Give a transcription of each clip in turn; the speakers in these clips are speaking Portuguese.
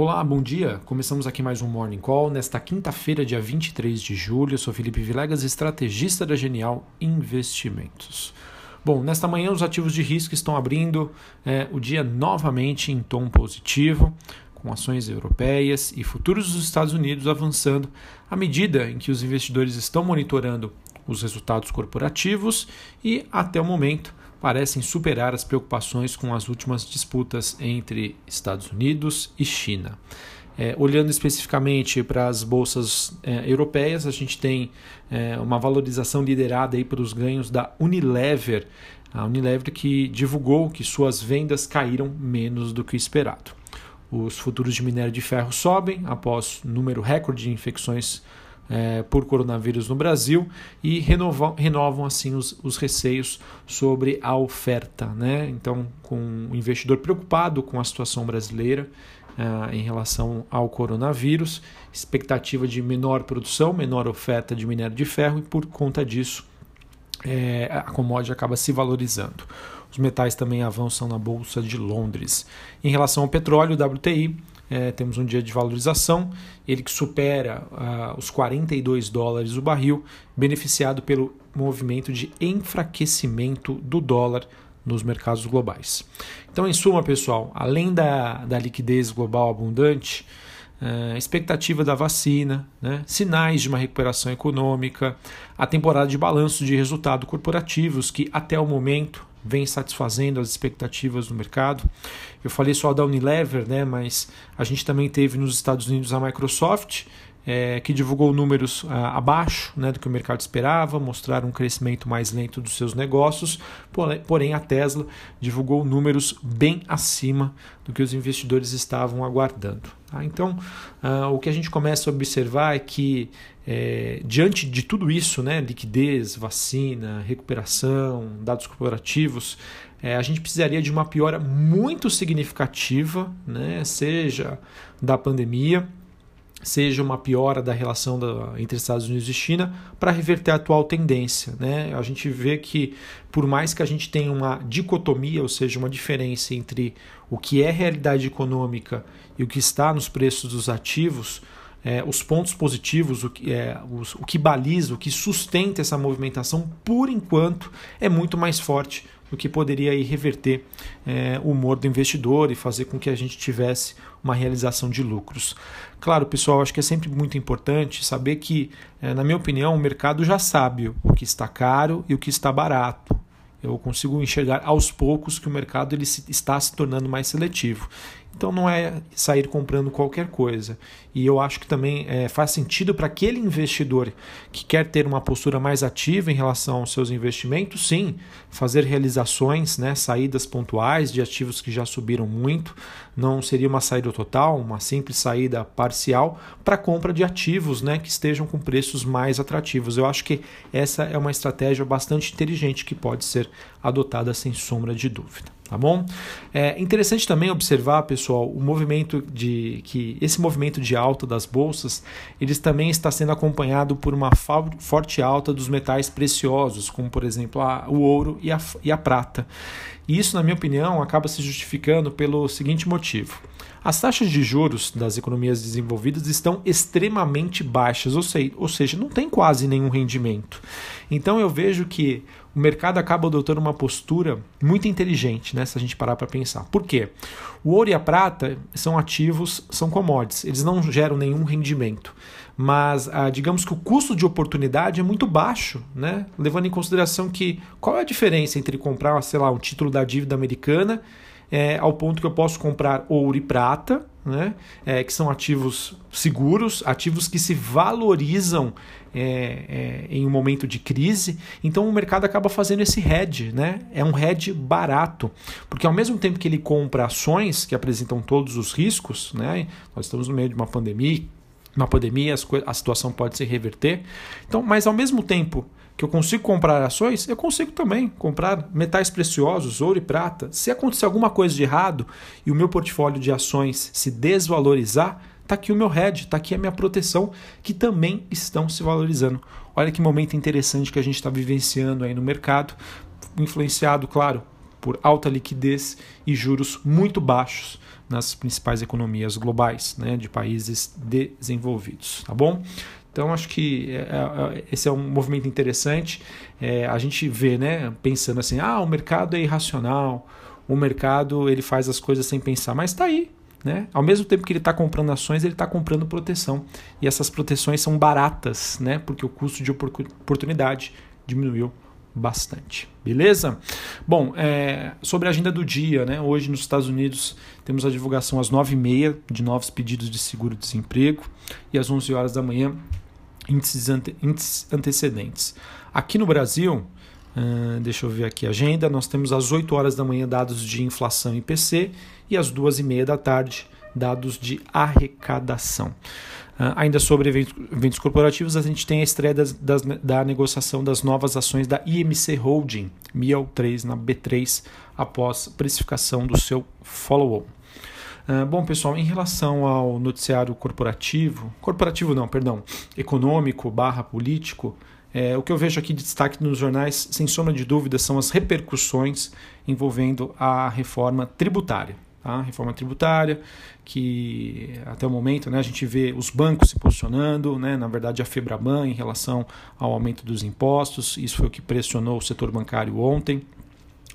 Olá, bom dia. Começamos aqui mais um Morning Call nesta quinta-feira, dia 23 de julho. Eu sou Felipe Vilegas, estrategista da Genial Investimentos. Bom, nesta manhã os ativos de risco estão abrindo é, o dia novamente em tom positivo, com ações europeias e futuros dos Estados Unidos avançando à medida em que os investidores estão monitorando os resultados corporativos e, até o momento, parecem superar as preocupações com as últimas disputas entre Estados Unidos e China. É, olhando especificamente para as bolsas é, europeias, a gente tem é, uma valorização liderada aí pelos ganhos da Unilever, a Unilever que divulgou que suas vendas caíram menos do que esperado. Os futuros de minério de ferro sobem após número recorde de infecções é, por coronavírus no Brasil e renovam, renovam assim os, os receios sobre a oferta. Né? Então, com o investidor preocupado com a situação brasileira é, em relação ao coronavírus, expectativa de menor produção, menor oferta de minério de ferro e por conta disso é, a commodity acaba se valorizando. Os metais também avançam na Bolsa de Londres. Em relação ao petróleo, o WTI é, temos um dia de valorização, ele que supera uh, os 42 dólares o barril, beneficiado pelo movimento de enfraquecimento do dólar nos mercados globais. Então, em suma, pessoal, além da, da liquidez global abundante, uh, expectativa da vacina, né, sinais de uma recuperação econômica, a temporada de balanço de resultado corporativos que até o momento vem satisfazendo as expectativas do mercado. Eu falei só da Unilever, né, mas a gente também teve nos Estados Unidos a Microsoft, é, que divulgou números ah, abaixo né, do que o mercado esperava, mostraram um crescimento mais lento dos seus negócios, porém a Tesla divulgou números bem acima do que os investidores estavam aguardando. Tá? Então, ah, o que a gente começa a observar é que, é, diante de tudo isso, né, liquidez, vacina, recuperação, dados corporativos, é, a gente precisaria de uma piora muito significativa, né, seja da pandemia seja uma piora da relação da, entre Estados Unidos e China para reverter a atual tendência. Né? A gente vê que, por mais que a gente tenha uma dicotomia, ou seja, uma diferença entre o que é realidade econômica e o que está nos preços dos ativos, é, os pontos positivos, o que, é, os, o que baliza, o que sustenta essa movimentação, por enquanto, é muito mais forte do que poderia aí reverter é, o humor do investidor e fazer com que a gente tivesse uma realização de lucros. Claro, pessoal, acho que é sempre muito importante saber que, é, na minha opinião, o mercado já sabe o que está caro e o que está barato. Eu consigo enxergar aos poucos que o mercado ele está se tornando mais seletivo. Então não é sair comprando qualquer coisa. E eu acho que também é, faz sentido para aquele investidor que quer ter uma postura mais ativa em relação aos seus investimentos, sim, fazer realizações, né, saídas pontuais de ativos que já subiram muito. Não seria uma saída total, uma simples saída parcial para compra de ativos né, que estejam com preços mais atrativos. Eu acho que essa é uma estratégia bastante inteligente que pode ser adotada sem sombra de dúvida tá bom? É interessante também observar, pessoal, o movimento de que esse movimento de alta das bolsas, eles também está sendo acompanhado por uma forte alta dos metais preciosos, como por exemplo a, o ouro e a, e a prata. E isso, na minha opinião, acaba se justificando pelo seguinte motivo. As taxas de juros das economias desenvolvidas estão extremamente baixas, ou seja, não tem quase nenhum rendimento. Então eu vejo que o mercado acaba adotando uma postura muito inteligente, né, se a gente parar para pensar. Por quê? O ouro e a prata são ativos, são commodities, eles não geram nenhum rendimento. Mas ah, digamos que o custo de oportunidade é muito baixo, né? levando em consideração que qual é a diferença entre comprar, sei lá, um título da dívida americana é, ao ponto que eu posso comprar ouro e prata, né? É, que são ativos seguros, ativos que se valorizam é, é, em um momento de crise. Então o mercado acaba fazendo esse hedge, né? É um hedge barato, porque ao mesmo tempo que ele compra ações que apresentam todos os riscos, né? Nós estamos no meio de uma pandemia, uma pandemia a situação pode se reverter. Então, mas ao mesmo tempo que eu consigo comprar ações, eu consigo também comprar metais preciosos, ouro e prata. Se acontecer alguma coisa de errado e o meu portfólio de ações se desvalorizar, está aqui o meu hedge, está aqui a minha proteção, que também estão se valorizando. Olha que momento interessante que a gente está vivenciando aí no mercado, influenciado, claro, por alta liquidez e juros muito baixos nas principais economias globais, né, de países desenvolvidos, tá bom? Então acho que é, é, esse é um movimento interessante. É, a gente vê, né, pensando assim, ah, o mercado é irracional, o mercado ele faz as coisas sem pensar, mas está aí, né? Ao mesmo tempo que ele está comprando ações, ele está comprando proteção. E essas proteções são baratas, né? porque o custo de oportunidade diminuiu bastante. Beleza? Bom, é, sobre a agenda do dia, né? hoje nos Estados Unidos temos a divulgação às 9h30 de novos pedidos de seguro-desemprego e às 11 horas da manhã índices, ante, índices antecedentes. Aqui no Brasil, uh, deixa eu ver aqui a agenda, nós temos às 8 horas da manhã dados de inflação e IPC e às 2h30 da tarde dados de arrecadação. Uh, ainda sobre eventos, eventos, corporativos, a gente tem a estreia das, das, da negociação das novas ações da IMC Holding, MIAL3 na B3, após precificação do seu follow-on. Uh, bom, pessoal, em relação ao noticiário corporativo, corporativo não, perdão, econômico barra político, é, o que eu vejo aqui de destaque nos jornais, sem sombra de dúvida, são as repercussões envolvendo a reforma tributária. Tá? Reforma tributária, que até o momento né, a gente vê os bancos se posicionando, né, na verdade a Febraban em relação ao aumento dos impostos, isso foi o que pressionou o setor bancário ontem,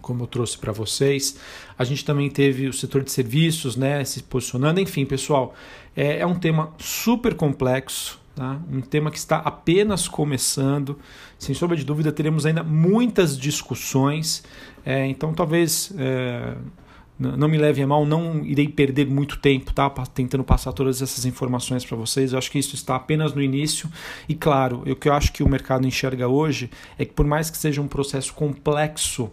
como eu trouxe para vocês. A gente também teve o setor de serviços né, se posicionando. Enfim, pessoal, é, é um tema super complexo, tá? um tema que está apenas começando. Sem sombra de dúvida, teremos ainda muitas discussões. É, então, talvez. É, não me levem a mal, não irei perder muito tempo tá? tentando passar todas essas informações para vocês. Eu acho que isso está apenas no início. E claro, o que eu acho que o mercado enxerga hoje é que, por mais que seja um processo complexo,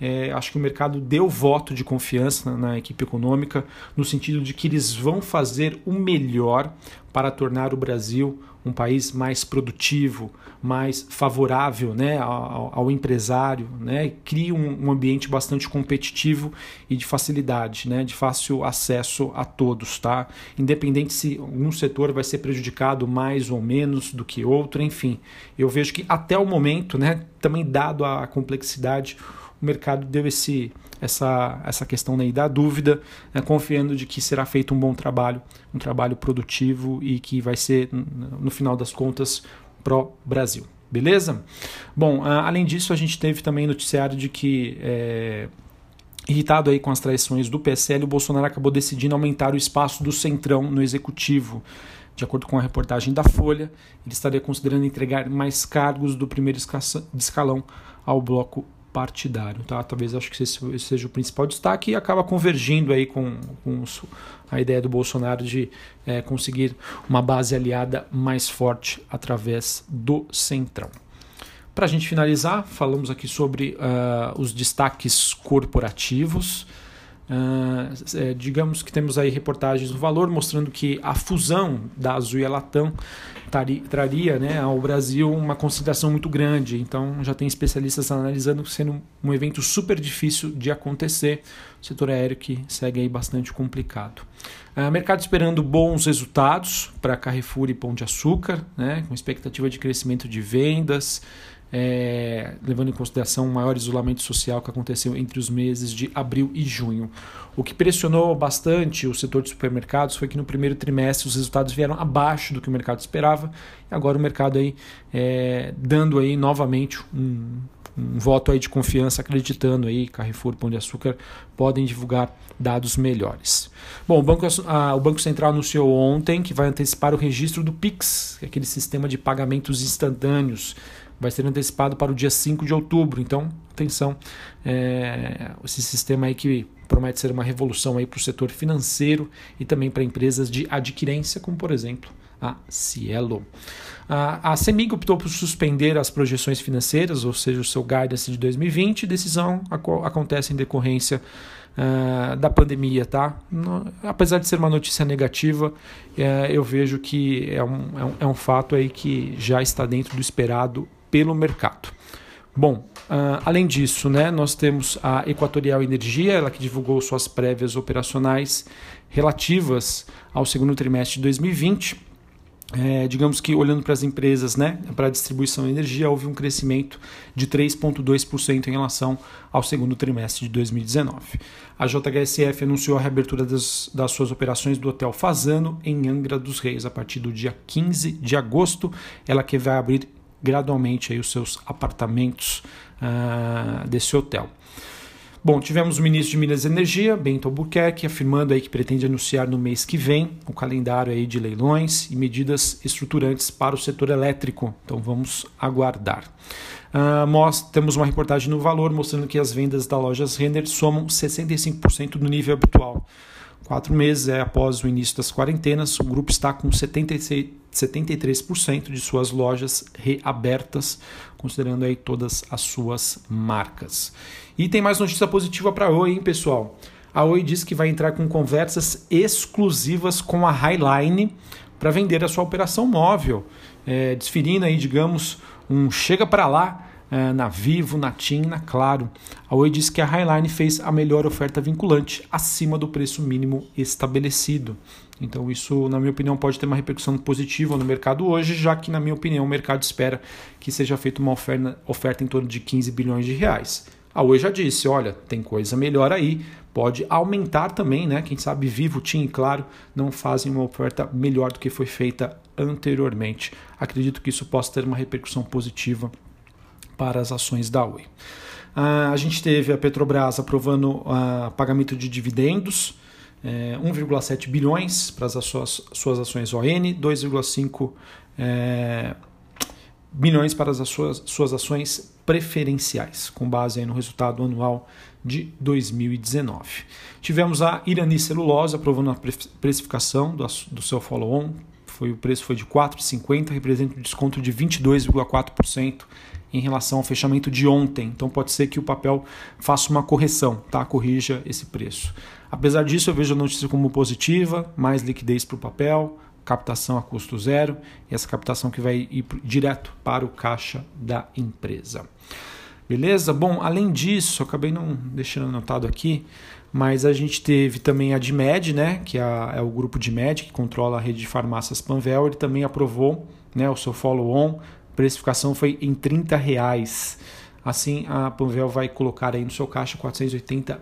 é, acho que o mercado deu voto de confiança na, na, equipe econômica, no sentido de que eles vão fazer o melhor para tornar o Brasil um país mais produtivo, mais favorável né, ao, ao empresário, né, cria um, um, ambiente bastante competitivo e de facilidade, né, de fácil acesso a todos, tá? Independente se um setor vai ser prejudicado mais ou menos do que outro, enfim, eu vejo que até o momento, né, também dado a complexidade, o mercado deu esse, essa, essa questão aí da dúvida, né, confiando de que será feito um bom trabalho, um trabalho produtivo e que vai ser, no final das contas, pró-Brasil. Beleza? Bom, além disso, a gente teve também noticiário de que, é, irritado aí com as traições do PSL, o Bolsonaro acabou decidindo aumentar o espaço do Centrão no Executivo. De acordo com a reportagem da Folha, ele estaria considerando entregar mais cargos do primeiro escalão ao bloco partidário. Tá? Talvez acho que esse seja o principal destaque e acaba convergindo aí com, com a ideia do Bolsonaro de é, conseguir uma base aliada mais forte através do Centrão. Para a gente finalizar, falamos aqui sobre uh, os destaques corporativos. Uh, é, digamos que temos aí reportagens do Valor mostrando que a fusão da Azul e a Latam traria né, ao Brasil uma concentração muito grande. Então já tem especialistas analisando sendo um evento super difícil de acontecer. O setor aéreo que segue aí bastante complicado. Uh, mercado esperando bons resultados para Carrefour e Pão de Açúcar, né, com expectativa de crescimento de vendas é, levando em consideração o maior isolamento social que aconteceu entre os meses de abril e junho. O que pressionou bastante o setor de supermercados foi que no primeiro trimestre os resultados vieram abaixo do que o mercado esperava, e agora o mercado aí é, dando aí novamente um, um voto aí de confiança, acreditando aí Carrefour, Pão de Açúcar podem divulgar dados melhores. Bom, o Banco, a, o Banco Central anunciou ontem que vai antecipar o registro do PIX, é aquele sistema de pagamentos instantâneos vai ser antecipado para o dia 5 de outubro. Então, atenção, é, esse sistema aí que promete ser uma revolução aí para o setor financeiro e também para empresas de adquirência, como por exemplo a Cielo. A, a Semig optou por suspender as projeções financeiras, ou seja, o seu guidance de 2020. Decisão acontece em decorrência uh, da pandemia, tá? Apesar de ser uma notícia negativa, uh, eu vejo que é um, é um, é um fato aí que já está dentro do esperado pelo mercado. Bom, uh, além disso, né, nós temos a Equatorial Energia, ela que divulgou suas prévias operacionais relativas ao segundo trimestre de 2020. é, digamos que olhando para as empresas, né, para a distribuição de energia, houve um crescimento de 3,2% em relação ao segundo trimestre de 2019. A JHSF anunciou a reabertura das, das, suas operações do Hotel Fazano em Angra dos Reis a partir do dia 15 de agosto. Ela que vai abrir gradualmente aí os seus apartamentos uh, desse hotel. Bom, tivemos o ministro de Minas e Energia, Bento Albuquerque, afirmando aí que pretende anunciar no mês que vem o calendário aí de leilões e medidas estruturantes para o setor elétrico. Então vamos aguardar. Uh, nós temos uma reportagem no Valor mostrando que as vendas da lojas Renner somam 65% do nível habitual. Quatro meses é, após o início das quarentenas, o grupo está com 76, 73% de suas lojas reabertas, considerando aí todas as suas marcas. E tem mais notícia positiva para a Oi, hein, pessoal? A Oi diz que vai entrar com conversas exclusivas com a Highline para vender a sua operação móvel, é, desferindo aí, digamos, um chega para lá na Vivo, na TIM, na Claro. A Oi diz que a Highline fez a melhor oferta vinculante, acima do preço mínimo estabelecido. Então, isso, na minha opinião, pode ter uma repercussão positiva no mercado hoje, já que, na minha opinião, o mercado espera que seja feita uma oferta, oferta em torno de 15 bilhões de reais. A Oi já disse, olha, tem coisa melhor aí, pode aumentar também, né? Quem sabe Vivo, TIM e Claro não fazem uma oferta melhor do que foi feita anteriormente. Acredito que isso possa ter uma repercussão positiva para as ações da Oi. a gente teve a Petrobras aprovando o pagamento de dividendos, é, 1,7 bilhões para as suas, suas ações ON, 2,5 é, bilhões para as suas, suas ações preferenciais, com base no resultado anual de 2019. Tivemos a Irani Celulose aprovando a precificação do, do seu follow-on, foi, o preço foi de 4,50, representa um desconto de 22,4% em relação ao fechamento de ontem. Então pode ser que o papel faça uma correção, tá? corrija esse preço. Apesar disso, eu vejo a notícia como positiva, mais liquidez para o papel, captação a custo zero e essa captação que vai ir direto para o caixa da empresa. Beleza? Bom, além disso, acabei não deixando anotado aqui, mas a gente teve também a DIMED, né, que é, é o grupo DIMED que controla a rede de farmácias Panvel, ele também aprovou né, o seu follow-on precificação foi em 30 reais. Assim, a Panvel vai colocar aí no seu caixa 480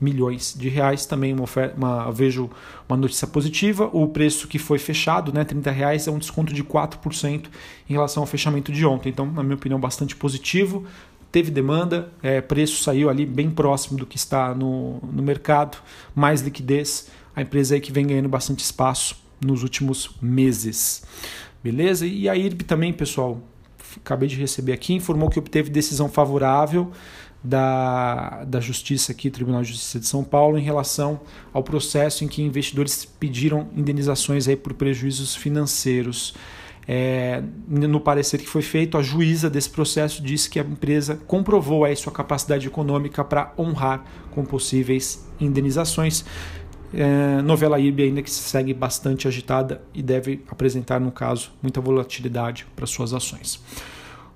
milhões de reais. Também uma, oferta, uma, vejo uma notícia positiva. O preço que foi fechado, né, 30 reais, é um desconto de 4% em relação ao fechamento de ontem. Então, na minha opinião, bastante positivo. Teve demanda, é, preço saiu ali bem próximo do que está no, no mercado, mais liquidez. A empresa aí que vem ganhando bastante espaço nos últimos meses. Beleza? E a IRB também, pessoal, acabei de receber aqui, informou que obteve decisão favorável da, da Justiça aqui, Tribunal de Justiça de São Paulo, em relação ao processo em que investidores pediram indenizações aí por prejuízos financeiros. É, no parecer que foi feito, a juíza desse processo disse que a empresa comprovou aí sua capacidade econômica para honrar com possíveis indenizações. É, novela IB ainda que segue bastante agitada e deve apresentar, no caso, muita volatilidade para suas ações.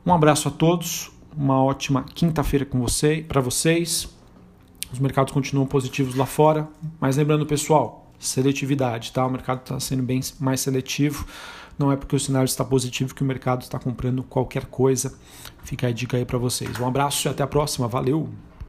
Um abraço a todos, uma ótima quinta-feira com você, para vocês. Os mercados continuam positivos lá fora, mas lembrando, pessoal, seletividade, tá? O mercado está sendo bem mais seletivo. Não é porque o cenário está positivo que o mercado está comprando qualquer coisa. Fica a dica aí para vocês. Um abraço e até a próxima. Valeu!